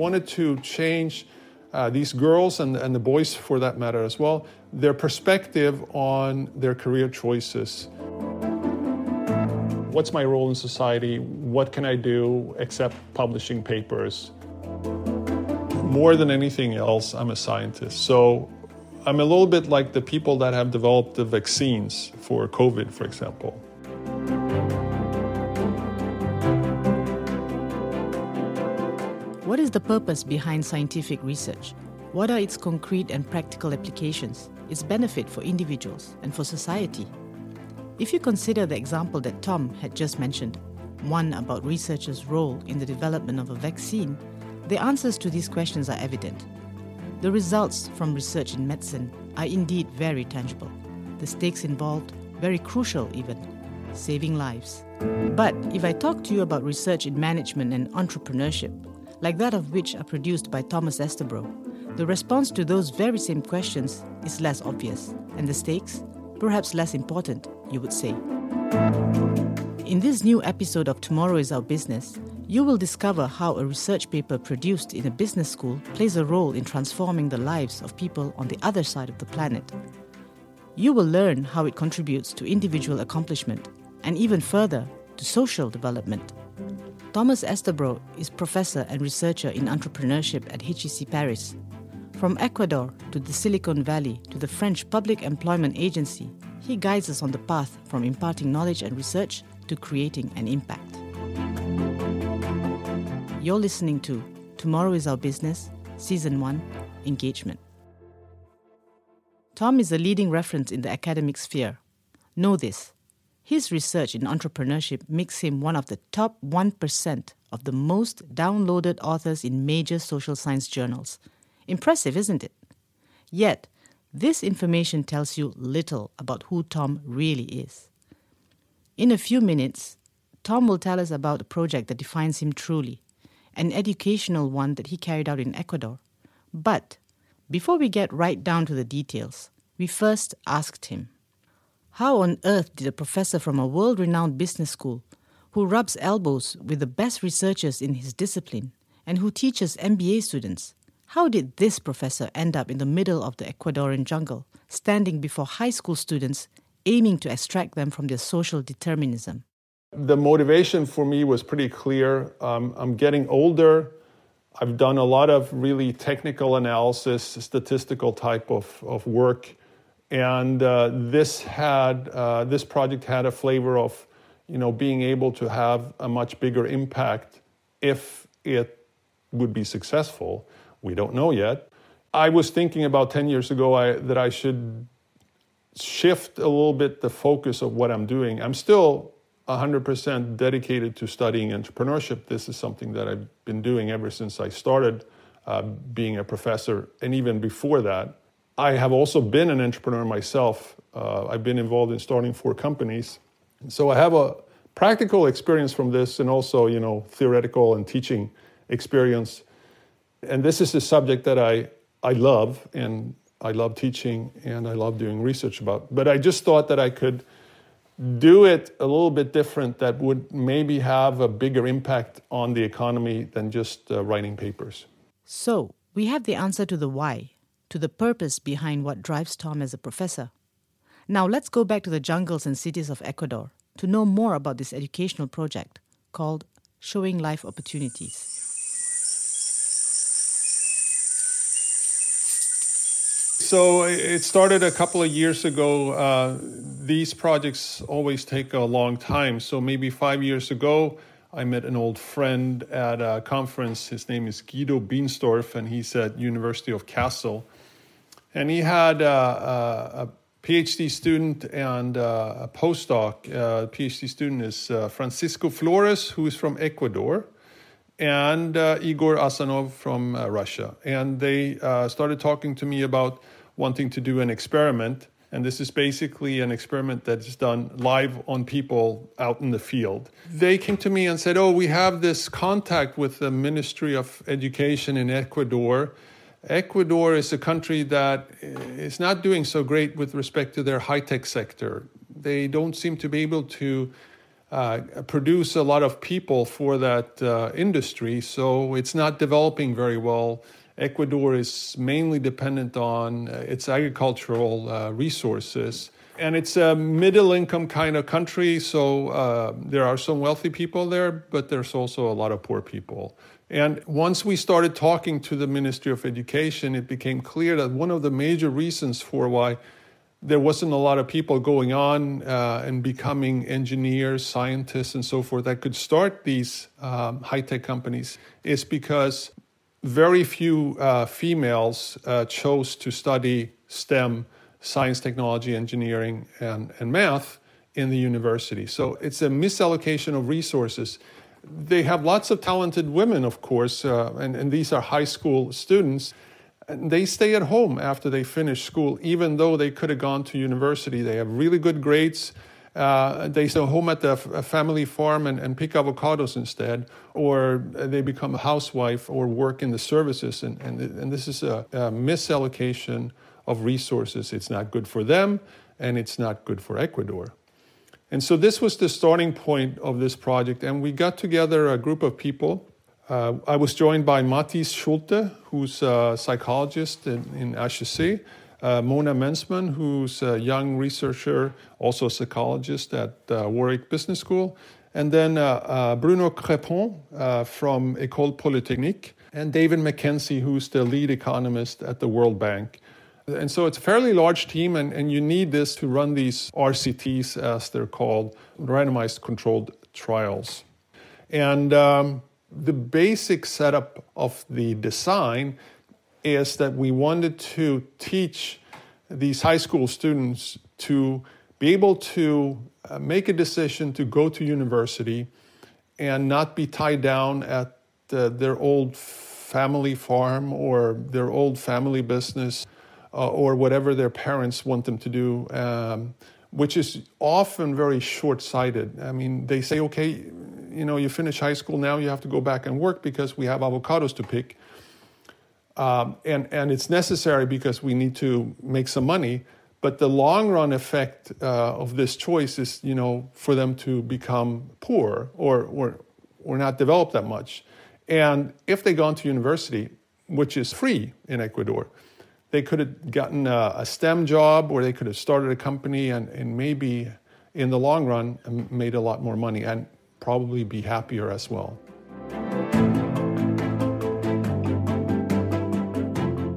wanted to change uh, these girls and, and the boys, for that matter as well, their perspective on their career choices. What's my role in society? What can I do except publishing papers? More than anything else, I'm a scientist. So I'm a little bit like the people that have developed the vaccines for COVID, for example. Is the purpose behind scientific research? What are its concrete and practical applications, its benefit for individuals and for society? If you consider the example that Tom had just mentioned, one about researchers' role in the development of a vaccine, the answers to these questions are evident. The results from research in medicine are indeed very tangible. The stakes involved, very crucial even, saving lives. But if I talk to you about research in management and entrepreneurship, like that of which are produced by Thomas Åstebro, the response to those very same questions is less obvious, and the stakes, perhaps less important, you would say. In this new episode of Tomorrow is Our Business, you will discover how a research paper produced in a business school plays a role in transforming the lives of people on the other side of the planet. You will learn how it contributes to individual accomplishment and even further to social development. Thomas Åstebro is professor and researcher in entrepreneurship at HEC Paris. From Ecuador to the Silicon Valley to the French Public Employment Agency, he guides us on the path from imparting knowledge and research to creating an impact. You're listening to Tomorrow is Our Business, Season 1 Engagement. Tom is a leading reference in the academic sphere. Know this his research in entrepreneurship makes him one of the top 1% of the most downloaded authors in major social science journals. Impressive, isn't it? Yet, this information tells you little about who Tom really is. In a few minutes, Tom will tell us about a project that defines him truly an educational one that he carried out in Ecuador. But before we get right down to the details, we first asked him How on earth did a professor from a world renowned business school, who rubs elbows with the best researchers in his discipline and who teaches MBA students, how did this professor end up in the middle of the Ecuadorian jungle, standing before high school students, aiming to extract them from their social determinism? The motivation for me was pretty clear. Um, I'm getting older. I've done a lot of really technical analysis, statistical type of, of work. And uh, this had uh, this project had a flavor of, you know, being able to have a much bigger impact if it would be successful. We don't know yet. I was thinking about 10 years ago I, that I should shift a little bit the focus of what I'm doing. I'm still 100% dedicated to studying entrepreneurship. This is something that I've been doing ever since I started uh, being a professor, and even before that. I have also been an entrepreneur myself. Uh, I've been involved in starting four companies. So I have a practical experience from this and also, you know, theoretical and teaching experience. And this is a subject that I, I love and I love teaching and I love doing research about. But I just thought that I could do it a little bit different that would maybe have a bigger impact on the economy than just uh, writing papers. So, we have the answer to the why, to the purpose behind what drives Tom as a professor. Now, let's go back to the jungles and cities of Ecuador to know more about this educational project called Showing Life Opportunities. So it started a couple of years ago. Uh, these projects always take a long time. So maybe five years ago, I met an old friend at a conference. His name is Guido Buenstorf, and he's at University of Kassel. And he had uh, a, a PhD student and uh, a postdoc. Uh, PhD student is uh, Francisco Flores, who is from Ecuador and uh, Igor Asanov from uh, Russia. And they uh, started talking to me about wanting to do an experiment. And this is basically an experiment that's done live on people out in the field. They came to me and said, Oh, we have this contact with the Ministry of Education in Ecuador. Ecuador is a country that is not doing so great with respect to their high tech sector. They don't seem to be able to uh, produce a lot of people for that uh, industry. So it's not developing very well. Ecuador is mainly dependent on uh, its agricultural uh, resources. And it's a middle income kind of country, so uh, there are some wealthy people there, but there's also a lot of poor people. And once we started talking to the Ministry of Education, it became clear that one of the major reasons for why there wasn't a lot of people going on uh, and becoming engineers, scientists, and so forth that could start these um, high tech companies is because very few uh, females uh, chose to study STEM, science, technology, engineering, and, and math in the university. So it's a misallocation of resources. They have lots of talented women, of course, uh, and, and these are high school students they stay at home after they finish school, even though they could have gone to university. They have really good grades. Uh, they stay home at the f- family farm and, and, pick avocados instead, or they become a housewife or work in the services. And, and, and this is a, a misallocation of resources. It's not good for them, and it's not good for Ecuador. And so this was the starting point of this project. And we got together a group of people uh, I was joined by Mathis Schulte, who's a psychologist in, in HEC, uh, Mona Mensmann, who's a young researcher, also a psychologist at uh, Warwick Business School, and then uh, uh, Bruno Crepon uh, from École Polytechnique, and David McKenzie, who's the lead economist at the World Bank. And so it's a fairly large team, and, and you need this to run these RCTs, as they're called, randomized controlled trials. And um, the basic setup of the design is that we wanted to teach these high school students to be able to uh, make a decision to go to university and not be tied down at the, their old family farm or their old family business uh, or whatever their parents want them to do, um, which is often very short sighted. I mean, they say, okay, you know, you finish high school now, you have to go back and work because we have avocados to pick. Um, and, and it's necessary because we need to make some money. But the long run effect uh, of this choice is, you know, for them to become poor or, or, or not develop that much. And if they gone to university, which is free in Ecuador, they could have gotten a, a STEM job or they could have started a company and, and maybe in the long run made a lot more money. And probably be happier as well.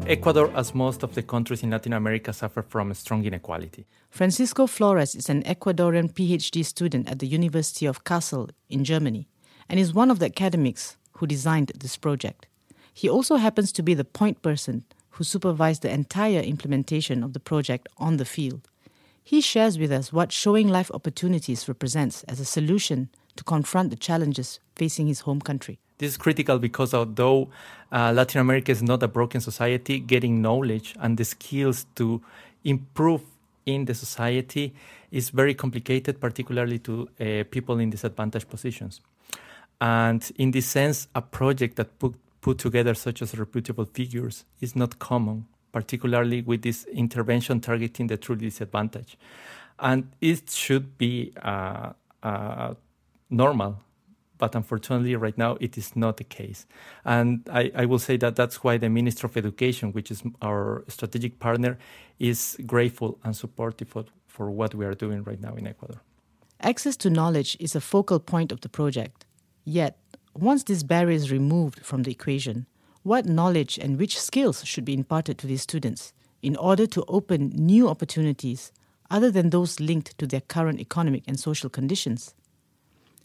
Ecuador, as most of the countries in Latin America, suffer from strong inequality. Francisco Flores is an Ecuadorian PhD student at the University of Kassel in Germany and is one of the academics who designed this project. He also happens to be the point person who supervised the entire implementation of the project on the field. He shares with us what showing life opportunities represents as a solution to confront the challenges facing his home country. This is critical because although uh, Latin America is not a broken society, getting knowledge and the skills to improve in the society is very complicated, particularly to uh, people in disadvantaged positions. And in this sense, a project that put, put together such as reputable figures is not common, particularly with this intervention targeting the truly disadvantaged. And it should be uh, uh, normal. But unfortunately, right now, it is not the case. And I, I will say that that's why the Minister of Education, which is our strategic partner, is grateful and supportive for, for what we are doing right now in Ecuador. Access to knowledge is a focal point of the project. Yet, once this barrier is removed from the equation, what knowledge and which skills should be imparted to these students in order to open new opportunities other than those linked to their current economic and social conditions?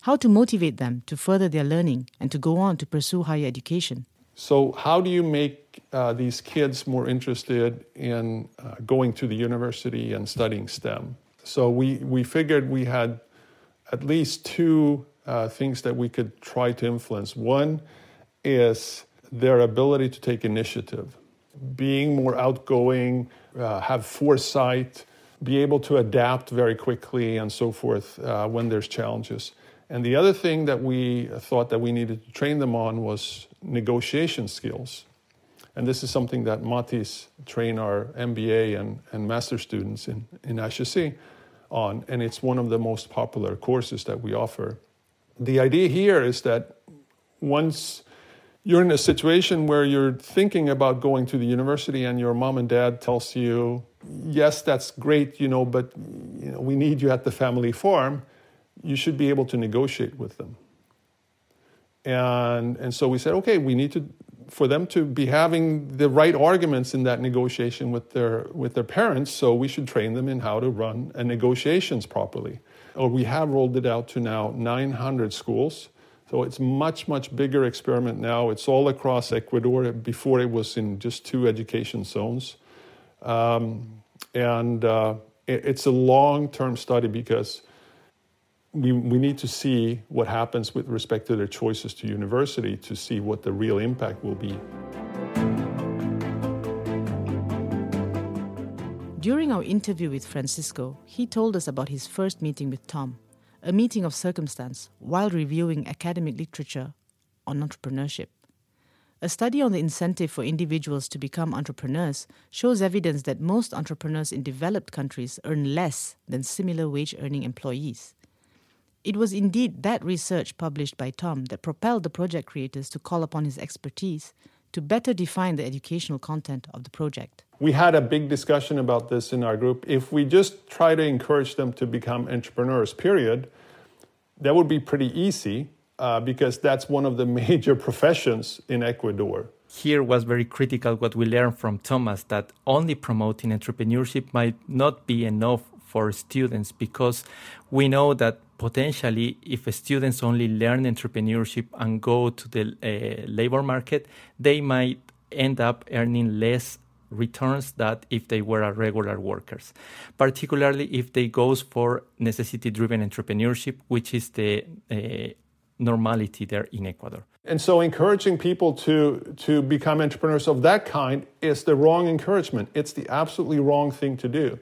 how to motivate them to further their learning and to go on to pursue higher education. So, how do you make uh, these kids more interested in uh, going to the university and studying STEM? So, we, we figured we had at least two uh, things that we could try to influence. One is their ability to take initiative, being more outgoing, uh, have foresight, be able to adapt very quickly, and so forth uh, when there's challenges. And the other thing that we thought that we needed to train them on was negotiation skills. And this is something that Mathis train our MBA and, and master students in, in HEC on, and it's one of the most popular courses that we offer. The idea here is that once you're in a situation where you're thinking about going to the university and your mom and dad tells you yes that's great you know but you know, we need you at the family farm you should be able to negotiate with them. And and so we said okay we need to for them to be having the right arguments in that negotiation with their with their parents so we should train them in how to run negotiations properly or we have rolled it out to now 900 schools so it's much, much bigger experiment now. It's all across Ecuador. Before it was in just two education zones. Um, and uh, it, it's a long-term study because we, we need to see what happens with respect to their choices to university to see what the real impact will be. During our interview with Francisco, he told us about his first meeting with Tom a meeting of circumstance while reviewing academic literature on entrepreneurship. A study on the incentive for individuals to become entrepreneurs shows evidence that most entrepreneurs in developed countries earn less than similar wage earning employees. It was indeed that research published by Tom that propelled the project creators to call upon his expertise to better define the educational content of the project. We had a big discussion about this in our group. If we just try to encourage them to become entrepreneurs, period, that would be pretty easy uh, because that's one of the major professions in Ecuador. Here was very critical what we learned from Thomas that only promoting entrepreneurship might not be enough for students because we know that potentially if students only learn entrepreneurship and go to the uh, labor market they might end up earning less returns that if they were regular workers, particularly if they goes for necessity-driven entrepreneurship, which is the uh, normality there in Ecuador. And so encouraging people to, to become entrepreneurs of that kind is the wrong encouragement. It's the absolutely wrong thing to do.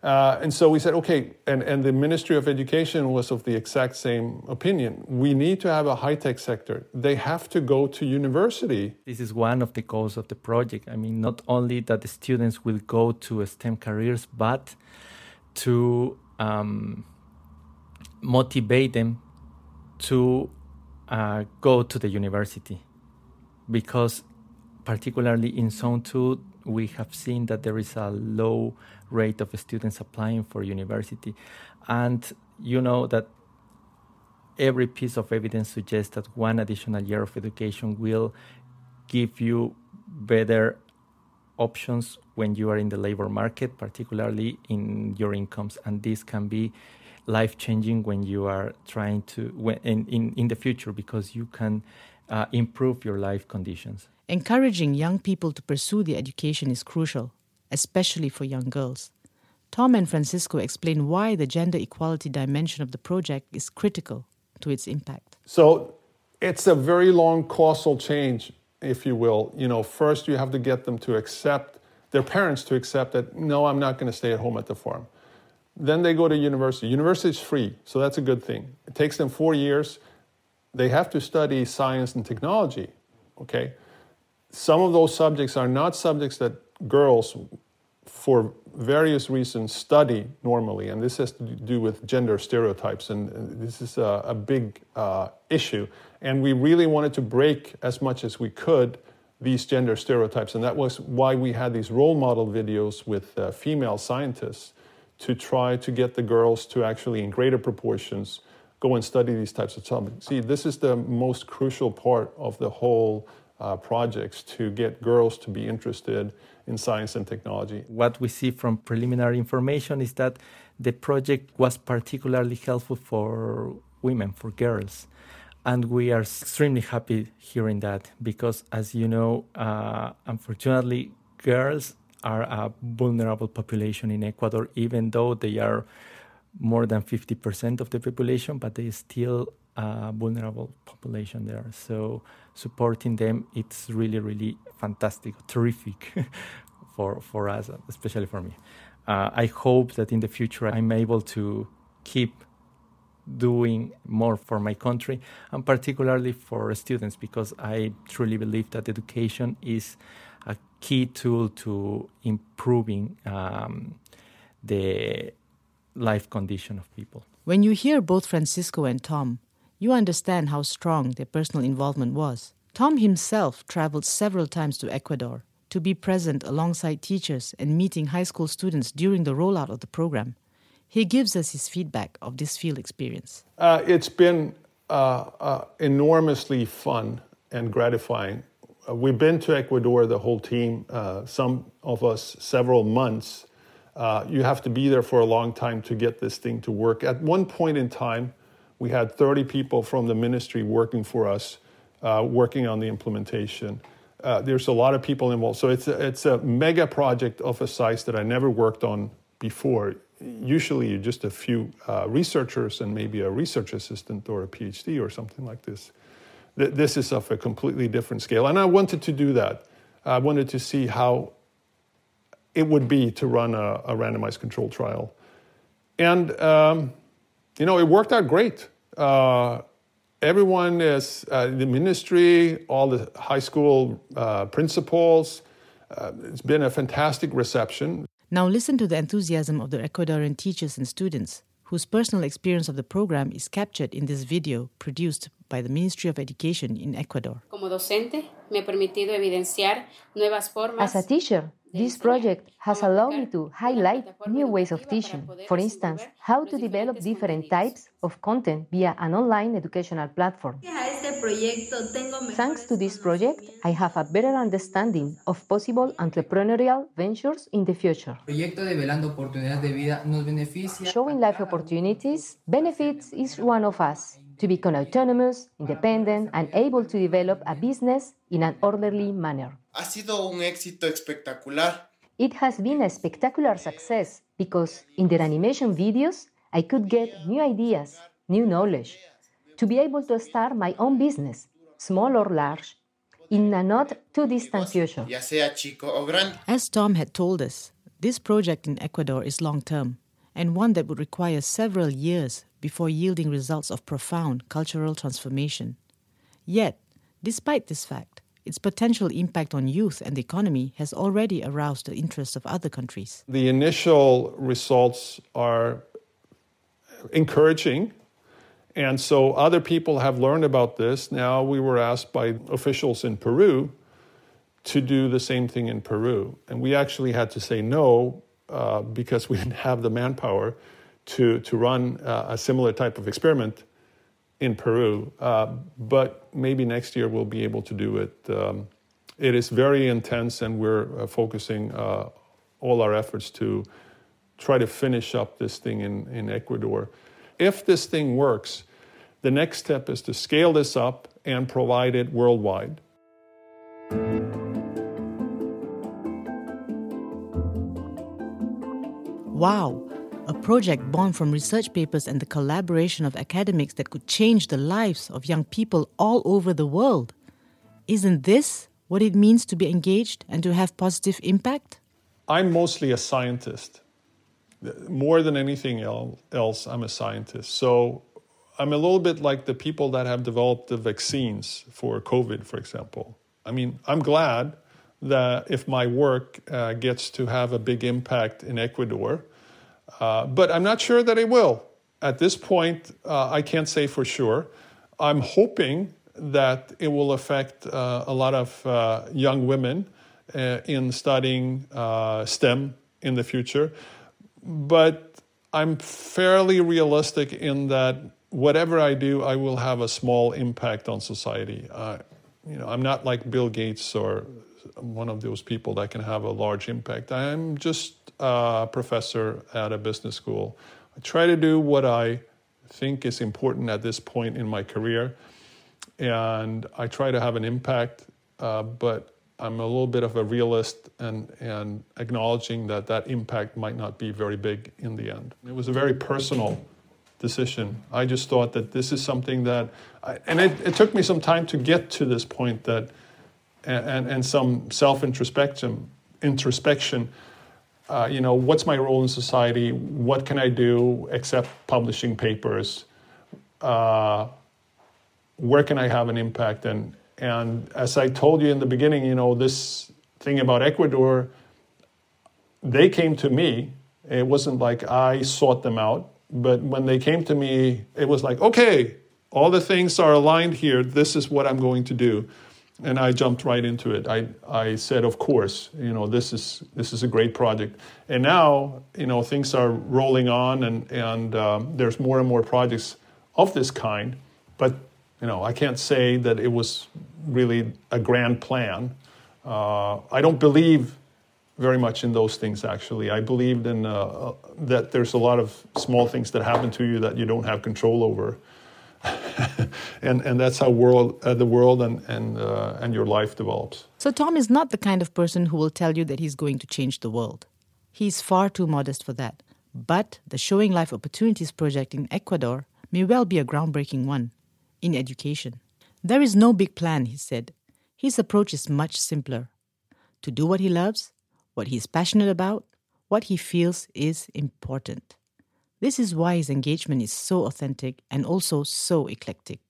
Uh, and so we said, okay, and, and the Ministry of Education was of the exact same opinion. We need to have a high tech sector. They have to go to university. This is one of the goals of the project. I mean, not only that the students will go to STEM careers, but to um, motivate them to uh, go to the university. Because, particularly in Zone 2, we have seen that there is a low rate of students applying for university. And you know that every piece of evidence suggests that one additional year of education will give you better options when you are in the labor market, particularly in your incomes. And this can be life changing when you are trying to, when, in, in, in the future, because you can uh, improve your life conditions. Encouraging young people to pursue the education is crucial especially for young girls. Tom and Francisco explain why the gender equality dimension of the project is critical to its impact. So it's a very long causal change, if you will. You know, first you have to get them to accept, their parents to accept that, no, I'm not going to stay at home at the farm. Then they go to university. University is free, so that's a good thing. It takes them four years. They have to study science and technology, okay? Some of those subjects are not subjects that girls, for various reasons, study normally, and this has to do with gender stereotypes, and, this is a, a big uh, issue. And we really wanted to break as much as we could these gender stereotypes, and that was why we had these role model videos with uh, female scientists to try to get the girls to actually, in greater proportions, go and study these types of topics. See, this is the most crucial part of the whole uh, projects to get girls to be interested in science and technology. What we see from preliminary information is that the project was particularly helpful for women, for girls. And we are extremely happy hearing that because, as you know, uh, unfortunately, girls are a vulnerable population in Ecuador, even though they are more than 50% of the population, but they still a vulnerable population there. So supporting them, it's really, really fantastic, terrific for, for us, especially for me. Uh, I hope that in the future I'm able to keep doing more for my country and particularly for students because I truly believe that education is a key tool to improving um, the life condition of people. When you hear both Francisco and Tom, you understand how strong their personal involvement was. Tom himself traveled several times to Ecuador to be present alongside teachers and meeting high school students during the rollout of the program. He gives us his feedback of this field experience. Uh, it's been uh, uh, enormously fun and gratifying. Uh, we've been to Ecuador, the whole team, uh, some of us several months. Uh, you have to be there for a long time to get this thing to work. At one point in time, we had 30 people from the ministry working for us, working on the implementation. there's a lot of people involved. So it's a, it's a mega project of a size that I never worked on before usually you're just a few uh, researchers and maybe a research assistant or a PhD or something like this. Th- this is of a completely different scale. And I wanted to do that. I wanted to see how it would be to run a, a randomized control trial. And, um, you know, it worked out great. Uh, everyone is, uh, the ministry, all the high school uh, principals, uh, it's been a fantastic reception. Now listen to the enthusiasm of the Ecuadorian teachers and students, whose personal experience of the program is captured in this video produced by the Ministry of Education in Ecuador. As a teacher, this project has allowed me to highlight new ways of teaching. For instance, how to develop different types of content via an online educational platform. Thanks to this project, I have a better understanding of possible entrepreneurial ventures in the future. Showing life opportunities benefits each one of us to become autonomous, independent, and able to develop a business in an orderly manner. Ha sido un éxito espectacular. It has been a spectacular success because in the animation videos, I could get new ideas, new knowledge, to be able to start my own business, small or large, in a not too distant future. As Tom had told us, this project in Ecuador is long term and one that would require several years before yielding results of profound cultural transformation. Yet, despite this fact, its potential impact on youth and the economy has already aroused the interest of other countries. The initial results are encouraging. And so other people have learned about this. Now we were asked by officials in Peru to do the same thing in Peru. And we actually had to say no uh, because we didn't have the manpower to, to run uh, a similar type of experiment in Peru. Uh, but maybe next year we'll be able to do it. Um, it is very intense, and we're uh, focusing uh, all our efforts to try to finish up this thing in, in Ecuador. If this thing works, the next step is to scale this up and provide it worldwide. Wow, a project born from research papers and the collaboration of academics that could change the lives of young people all over the world. Isn't this what it means to be engaged and to have positive impact? I'm mostly a scientist. More than anything else, I'm a scientist. So I'm a little bit like the people that have developed the vaccines for COVID, for example. I mean, I'm glad that if my work uh, gets to have a big impact in Ecuador, uh, but I'm not sure that it will. At this point, uh, I can't say for sure. I'm hoping that it will affect uh, a lot of uh, young women uh, in studying STEM in the future. But I'm fairly realistic in that whatever I do, I will have a small impact on society. you know, I'm not like Bill Gates or one of those people that can have a large impact. I'm just a professor at a business school. I try to do what I think is important at this point in my career, and I try to have an impact, uh, but I'm a little bit of a realist and, and acknowledging that that impact might not be very big in the end. It was a very personal decision. I just thought that this is something that, I, and it, it took me some time to get to this point that and, and some self introspection. Introspection. Uh, you know, what's my role in society? What can I do except publishing papers? Uh, where can I have an impact? And and as I told you in the beginning, you know, this thing about Ecuador, they came to me It wasn't like I sought them out, but when they came to me, it was like, okay, all the things are aligned here. This is what I'm going to do. And I jumped right into it. I, I said, of course, you know, this is, this is a great project. And now, you know, things are rolling on and, and um, there's more and more projects of this kind. But, you know, I can't say that it was really a grand plan. Uh, I don't believe very much in those things, actually. I believed in uh, uh, that there's a lot of small things that happen to you that you don't have control over. and, and that's how world, uh, the world and, and, uh, and your life develops. So, Tom is not the kind of person who will tell you that he's going to change the world. He's far too modest for that. But the Showing Life Opportunities project in Ecuador may well be a groundbreaking one in education. There is no big plan, he said. His approach is much simpler to do what he loves, what he is passionate about, what he feels is important. This is why his engagement is so authentic and also so eclectic.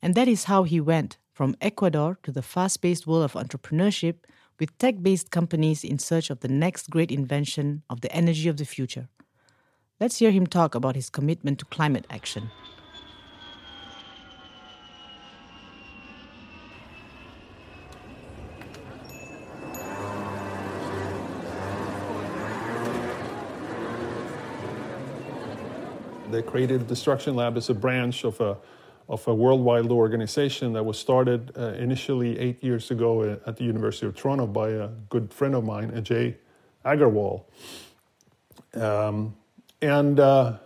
And that is how he went from Ecuador to the fast paced world of entrepreneurship with tech based companies in search of the next great invention of the energy of the future. Let's hear him talk about his commitment to climate action. The Creative Destruction Lab is a branch of a, of a worldwide organization that was started uh, initially eight years ago at the University of Toronto by a good friend of mine, Ajay Agrawal. Um, and uh,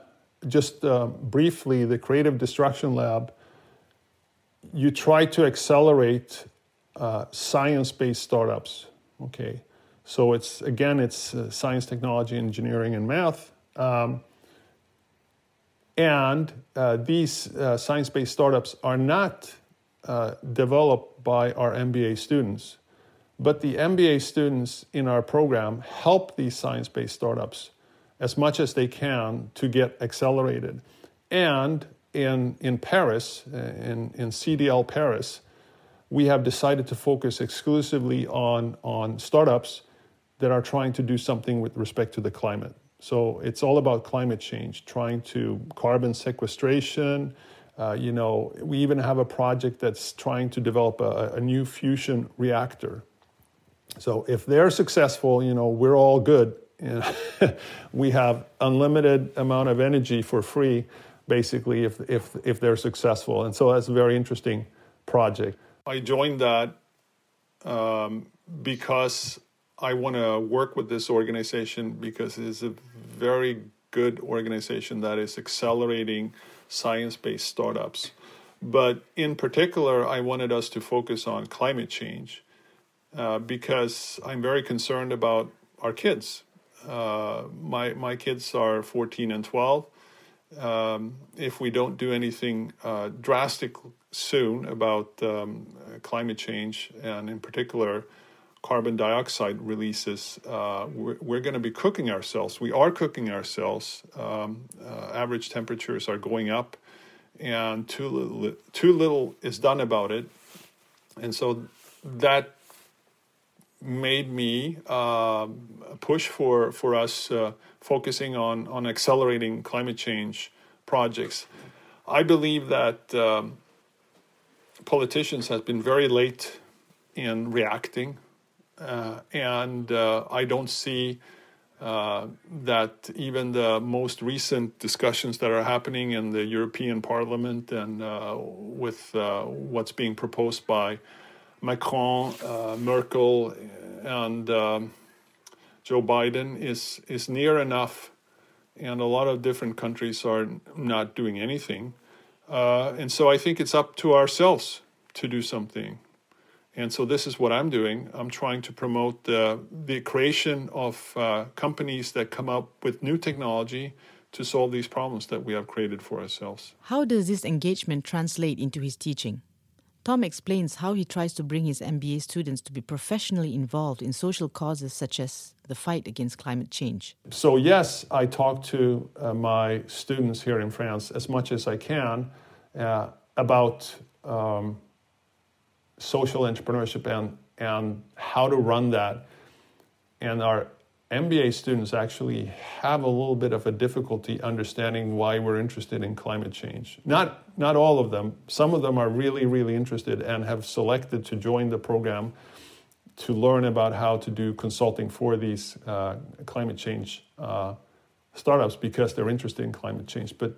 just uh, briefly, the Creative Destruction Lab, you try to accelerate uh, science-based startups. Okay, so it's again, it's uh, science, technology, engineering, and math. Um, and uh, these uh, science based startups are not uh, developed by our MBA students, but the MBA students in our program help these science based startups as much as they can to get accelerated. And in, in Paris, uh, in, in CDL Paris, we have decided to focus exclusively on, on startups that are trying to do something with respect to the climate. So it's all about climate change, trying to carbon sequestration. Uh, you know, we even have a project that's trying to develop a, a new fusion reactor. So if they're successful, you know, we're all good. we have unlimited amount of energy for free, basically, if, if, if they're successful. And so that's a very interesting project. I joined that um, because I want to work with this organization because it's a very good organization that is accelerating science based startups. But in particular, I wanted us to focus on climate change uh, because I'm very concerned about our kids. Uh, my, my kids are 14 and 12. Um, if we don't do anything uh, drastic soon about um, climate change, and in particular, carbon dioxide releases, uh, we're, we're going to be cooking ourselves. We are cooking ourselves. Um, uh, average temperatures are going up, and too little, too little is done about it. And so that made me uh, push for, for us uh, focusing on, on accelerating climate change projects. I believe that um, politicians have been very late in reacting and uh, I don't see uh, that even the most recent discussions that are happening in the European Parliament and uh, with uh, what's being proposed by Macron, uh, Merkel, and um, Joe Biden is is near enough, and a lot of different countries are not doing anything, and so I think it's up to ourselves to do something. And so this is what I'm doing. I'm trying to promote the, the creation of uh, companies that come up with new technology to solve these problems that we have created for ourselves. How does this engagement translate into his teaching? Tom explains how he tries to bring his MBA students to be professionally involved in social causes such as the fight against climate change. So, yes, I talk to uh, my students here in France as much as I can uh, about um, social entrepreneurship and, and how to run that. And our MBA students actually have a little bit of a difficulty understanding why we're interested in climate change. Not, not all of them. Some of them are really, really interested and have selected to join the program to learn about how to do consulting for these uh, climate change uh, startups because they're interested in climate change. But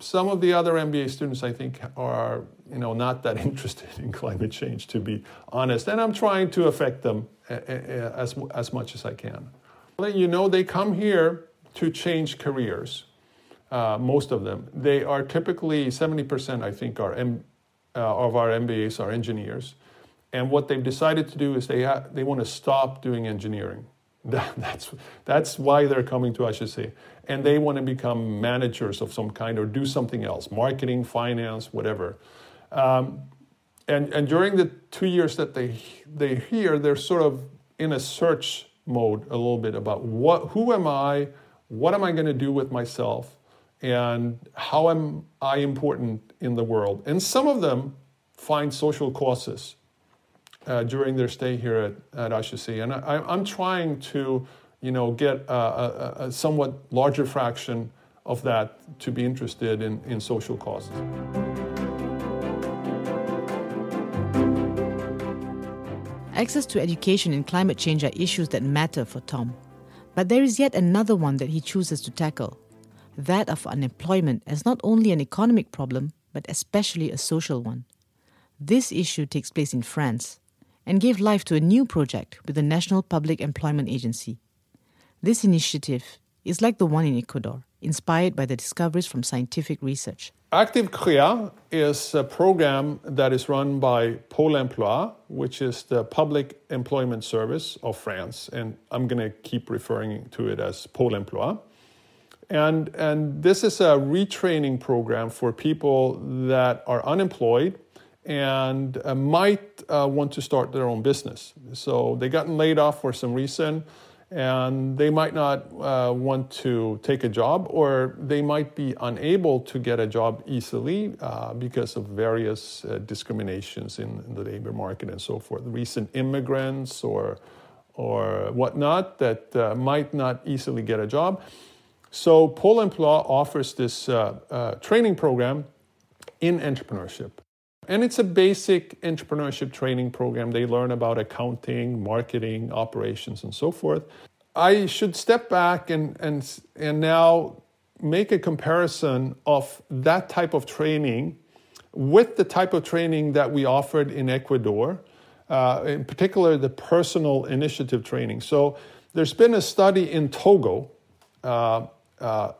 some of the other MBA students, I think, are you know not that interested in climate change, to be honest. And I'm trying to affect them as as much as I can. You know, they come here to change careers. Uh, most of them, they are typically 70%, I think, are M, uh, of our MBAs are engineers. And what they've decided to do is they, ha- they want to stop doing engineering. That, that's, that's why they're coming to HEC. And they want to become managers of some kind or do something else marketing, finance, whatever. Um, and, and during the two years that they, they here, they're sort of in a search mode a little bit about what, who am I, what am I going to do with myself, and how am I important in the world. And some of them find social causes uh, during their stay here at, at HEC. And I, am trying to, you know, get a, a, a, somewhat larger fraction of that to be interested in, in social causes. Access to education and climate change are issues that matter for Tom. But there is yet another one that he chooses to tackle that of unemployment as not only an economic problem, but especially a social one. This issue takes place in France, and gave life to a new project with the National Public Employment Agency. This initiative is like the one in Ecuador, inspired by the discoveries from scientific research. Active CREA is a program that is run by Pôle emploi, which is the public employment service of France. And I'm going to keep referring to it as Pôle emploi. And, and this is a retraining program for people that are unemployed and uh, might uh, want to start their own business. So they gotten laid off for some reason, and they might not uh, want to take a job, or they might be unable to get a job easily uh, because of various uh, discriminations in, in, the labor market and so forth. Recent immigrants or or whatnot that uh, might not easily get a job. So Pôle emploi offers this training program in entrepreneurship. And it's a basic entrepreneurship training program. They learn about accounting, marketing, operations, and so forth. I should step back and, and, and now make a comparison of that type of training with the type of training that we offered in Ecuador, uh, in particular the personal initiative training. So there's been a study in Togo, uh, uh,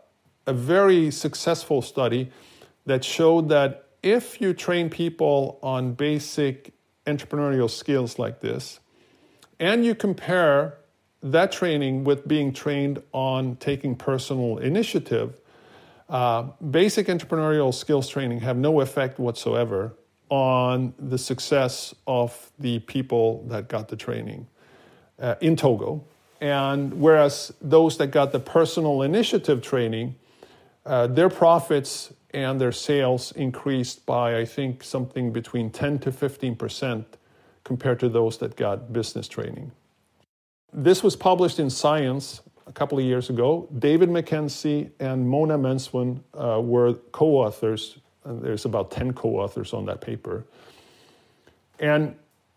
a very successful study that showed that if you train people on basic entrepreneurial skills like this, and you compare that training with being trained on taking personal initiative, uh, basic entrepreneurial skills training have no effect whatsoever on the success of the people that got the training uh, in Togo. And whereas those that got the personal initiative training, uh, their profits and their sales increased by, I think, something between 10 to 15% compared to those that got business training. This was published in Science a couple of years ago. David McKenzie and Mona Mensmann uh, were co authors. There's about 10 co authors on that paper. And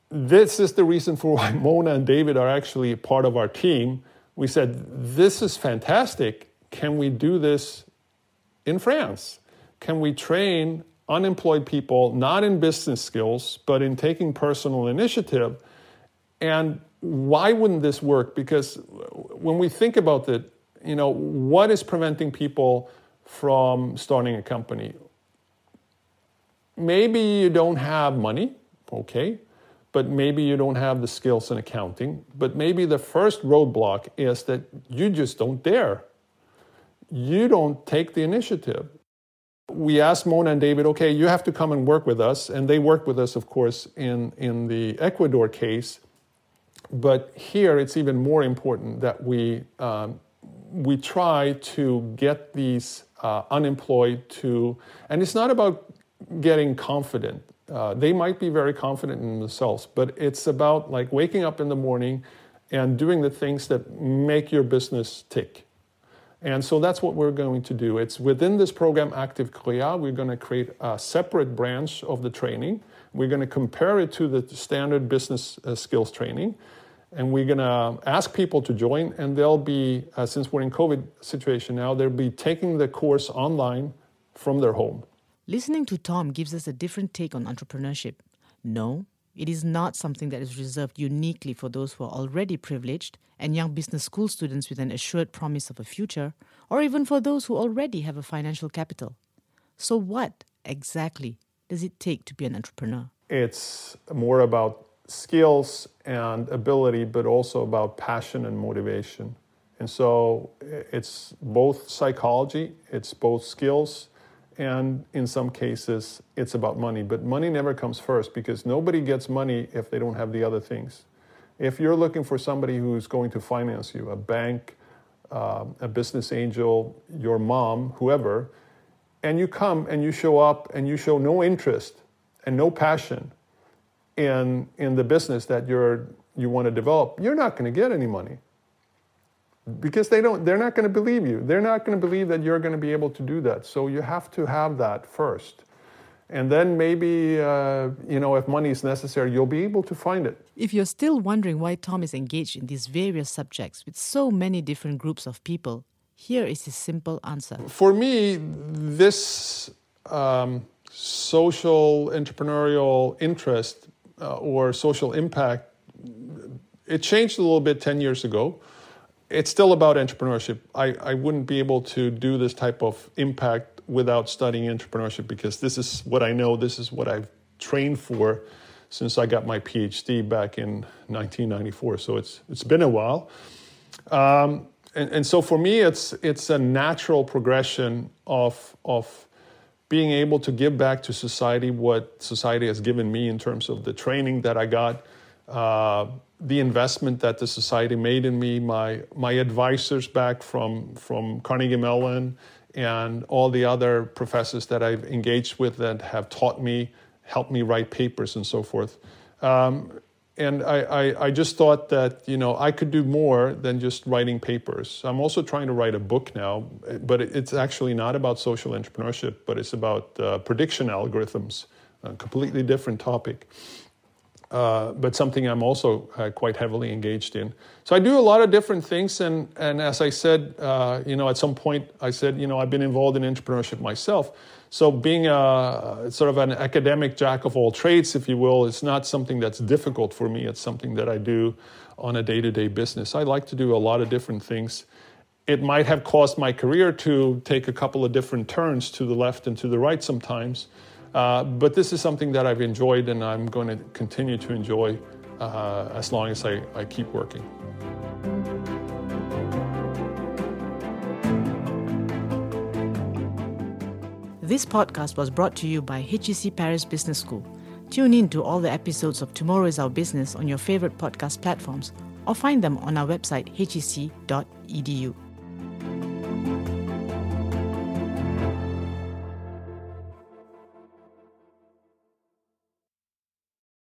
this is the reason for why Mona and David are actually part of our team. We said, This is fantastic. Can we do this in France? can we train unemployed people not in business skills, but in taking personal initiative? And why wouldn't this work? Because when we think about it, you know, what is preventing people from starting a company? Maybe you don't have money, okay, but maybe you don't have the skills in accounting. But maybe the first roadblock is that you just don't dare. You don't take the initiative we asked Mona and David, okay, you have to come and work with us. And they worked with us, of course, in, in the Ecuador case. But here it's even more important that we, um, we try to get these uh, unemployed to, and it's not about getting confident. Uh, they might be very confident in themselves, but it's about like waking up in the morning and doing the things that make your business tick. And so that's what we're going to do. It's within this program, Active CREA, we're going to create a separate branch of the training. We're going to compare it to the standard business uh, skills training. And we're going to ask people to join, and they'll be, uh, since we're in COVID situation now, they'll be taking the course online from their home. Listening to Tom gives us a different take on entrepreneurship. No, it is not something that is reserved uniquely for those who are already privileged and young business school students with an assured promise of a future, or even for those who already have a financial capital. So, what exactly does it take to be an entrepreneur? It's more about skills and ability, but also about passion and motivation. And so it's both psychology, it's both skills, and in some cases it's about money. But money never comes first because nobody gets money if they don't have the other things. If you're looking for somebody who's going to finance you a bank uh, a business angel your mom whoever and you come and you show up and you show no interest and no passion in in the business that you're you want to develop you're not going to get any money because they don't they're not going to believe you. They're not going to believe that you're going to be able to do that. So you have to have that first. And then maybe uh, you know if money is necessary you'll be able to find it. If you're still wondering why tom is engaged in these various subjects with so many different groups of people here is his simple answer. For me this um, social entrepreneurial interest uh, or social impact it changed a little bit 10 years ago it's still about entrepreneurship. I, I wouldn't be able to do this type of impact without studying entrepreneurship because this is what I know, this is what I've trained for since I got my PhD back in 1994. So it's it's been a while. Um, and, and so for me, it's it's a natural progression of of being able to give back to society what society has given me in terms of the training that I got, uh, the investment that the society made in me, my my advisors back from from Carnegie Mellon, and all the other professors that I've engaged with that have taught me, helped me write papers and so forth. Um, and I, I, I, just thought that you know I could do more than just writing papers. I'm also trying to write a book now, but it's actually not about social entrepreneurship, but it's about uh, prediction algorithms, a completely different topic uh, but something I'm also uh, quite heavily engaged in. So I do a lot of different things, and and as I said, uh, you know, at some point I said, you know, I've been involved in entrepreneurship myself. So being a sort of an academic jack of all trades, if you will, is not something that's difficult for me. It's something that I do on a day-to-day business. I like to do a lot of different things. It might have caused my career to take a couple of different turns to the left and to the right sometimes. Uh, but this is something that I've enjoyed and I'm going to continue to enjoy uh, as long as I, I keep working. This podcast was brought to you by HEC Paris Business School. Tune in to all the episodes of Tomorrow is Our Business on your favorite podcast platforms or find them on our website hec.edu.